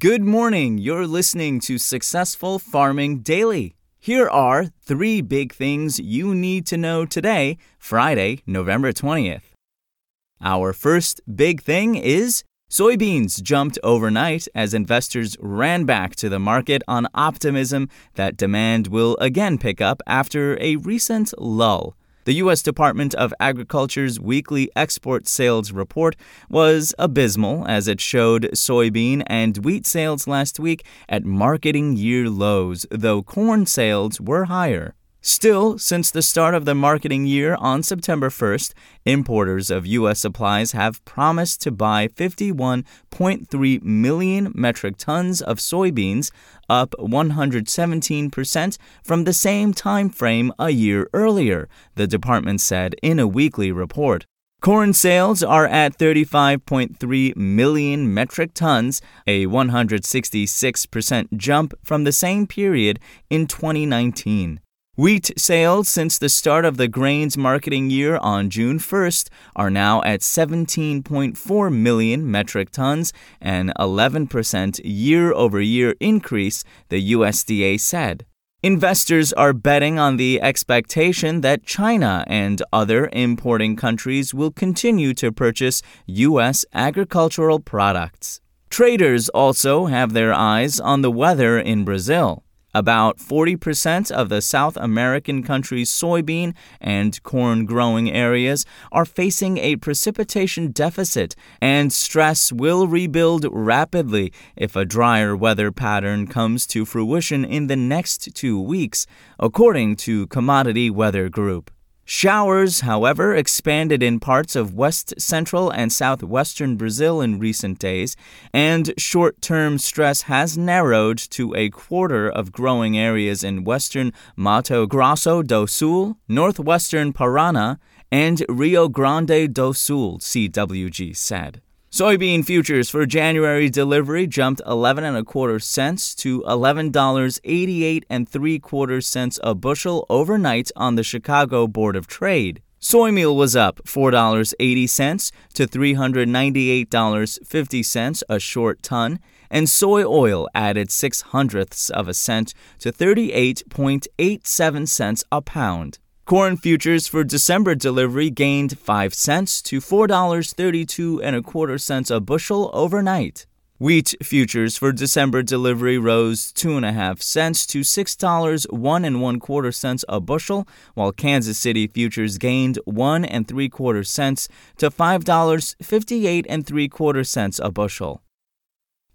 Good morning. You're listening to Successful Farming Daily. Here are three big things you need to know today, Friday, November 20th. Our first big thing is soybeans jumped overnight as investors ran back to the market on optimism that demand will again pick up after a recent lull. The U.S. Department of Agriculture's weekly export sales report was abysmal as it showed soybean and wheat sales last week at marketing year lows, though corn sales were higher. Still, since the start of the marketing year on September 1st, importers of U.S. supplies have promised to buy 51.3 million metric tons of soybeans, up 117% from the same time frame a year earlier, the department said in a weekly report. Corn sales are at 35.3 million metric tons, a 166% jump from the same period in 2019. Wheat sales since the start of the grains marketing year on June 1st are now at 17.4 million metric tons, an 11% year over year increase, the USDA said. Investors are betting on the expectation that China and other importing countries will continue to purchase U.S. agricultural products. Traders also have their eyes on the weather in Brazil. About 40% of the South American country's soybean and corn growing areas are facing a precipitation deficit, and stress will rebuild rapidly if a drier weather pattern comes to fruition in the next two weeks, according to Commodity Weather Group. Showers, however, expanded in parts of west central and southwestern Brazil in recent days, and short term stress has narrowed to a quarter of growing areas in western Mato Grosso do Sul, northwestern Paraná, and Rio Grande do Sul, CWG said. Soybean futures for January delivery jumped 11 and a quarter cents to $11.88 and 3 quarter cents a bushel overnight on the Chicago Board of Trade. Soy meal was up $4.80 to $398.50 a short ton, and soy oil added 6 hundredths of a cent to 38.87 cents a pound. Corn futures for December delivery gained 5 cents to $4.32 and a quarter cents a bushel overnight. Wheat futures for December delivery rose two and a half cents to six dollars one and one quarter cents a bushel, while Kansas City futures gained one and three quarter cents to five dollars fifty eight and three quarter cents a bushel.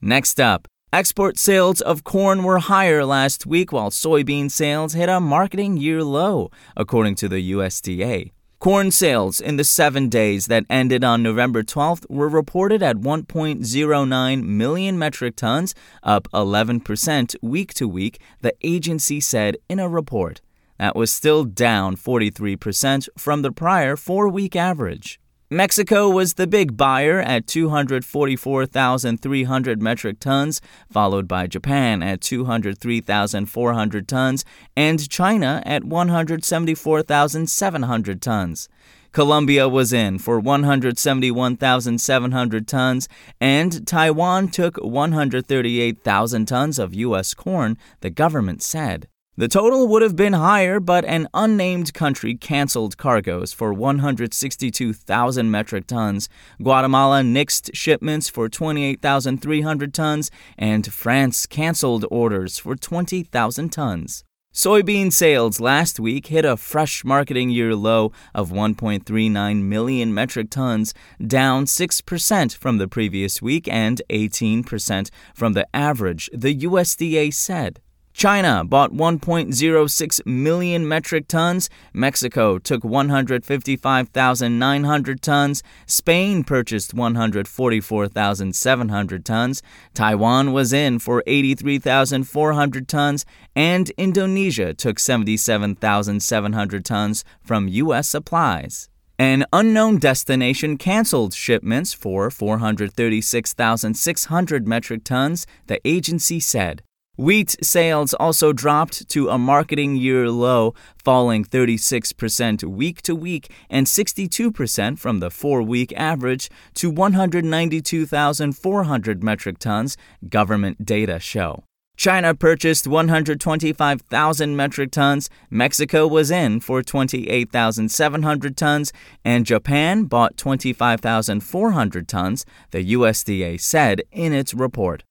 Next up, Export sales of corn were higher last week while soybean sales hit a marketing year low, according to the USDA. Corn sales in the seven days that ended on November 12th were reported at 1.09 million metric tons, up 11% week to week, the agency said in a report. That was still down 43% from the prior four week average. Mexico was the big buyer at 244,300 metric tons, followed by Japan at 203,400 tons, and China at 174,700 tons. Colombia was in for 171,700 tons, and Taiwan took 138,000 tons of U.S. corn, the government said. The total would have been higher, but an unnamed country canceled cargoes for 162,000 metric tons. Guatemala nixed shipments for 28,300 tons, and France canceled orders for 20,000 tons. Soybean sales last week hit a fresh marketing year low of 1.39 million metric tons, down 6% from the previous week and 18% from the average, the USDA said. China bought 1.06 million metric tons. Mexico took 155,900 tons. Spain purchased 144,700 tons. Taiwan was in for 83,400 tons. And Indonesia took 77,700 tons from U.S. supplies. An unknown destination canceled shipments for 436,600 metric tons, the agency said. Wheat sales also dropped to a marketing year low, falling 36% week to week and 62% from the four week average to 192,400 metric tons, government data show. China purchased 125,000 metric tons, Mexico was in for 28,700 tons, and Japan bought 25,400 tons, the USDA said in its report.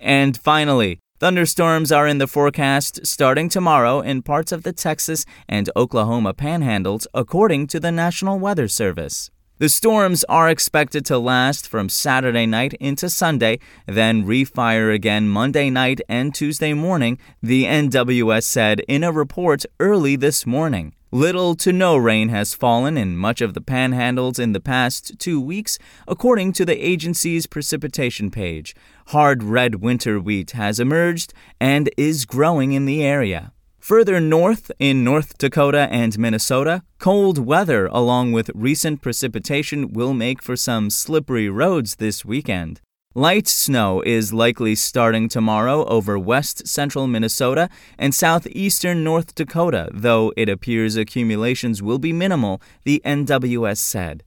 And finally, Thunderstorms are in the forecast starting tomorrow in parts of the Texas and Oklahoma panhandles, according to the National Weather Service. The storms are expected to last from Saturday night into Sunday, then refire again Monday night and Tuesday morning, the NWS said in a report early this morning. Little to no rain has fallen in much of the panhandles in the past two weeks, according to the agency's precipitation page. Hard red winter wheat has emerged and is growing in the area. Further north, in North Dakota and Minnesota, cold weather along with recent precipitation will make for some slippery roads this weekend. Light snow is likely starting tomorrow over west central Minnesota and southeastern North Dakota, though it appears accumulations will be minimal, the NWS said.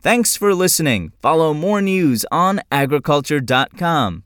Thanks for listening. Follow more news on agriculture.com.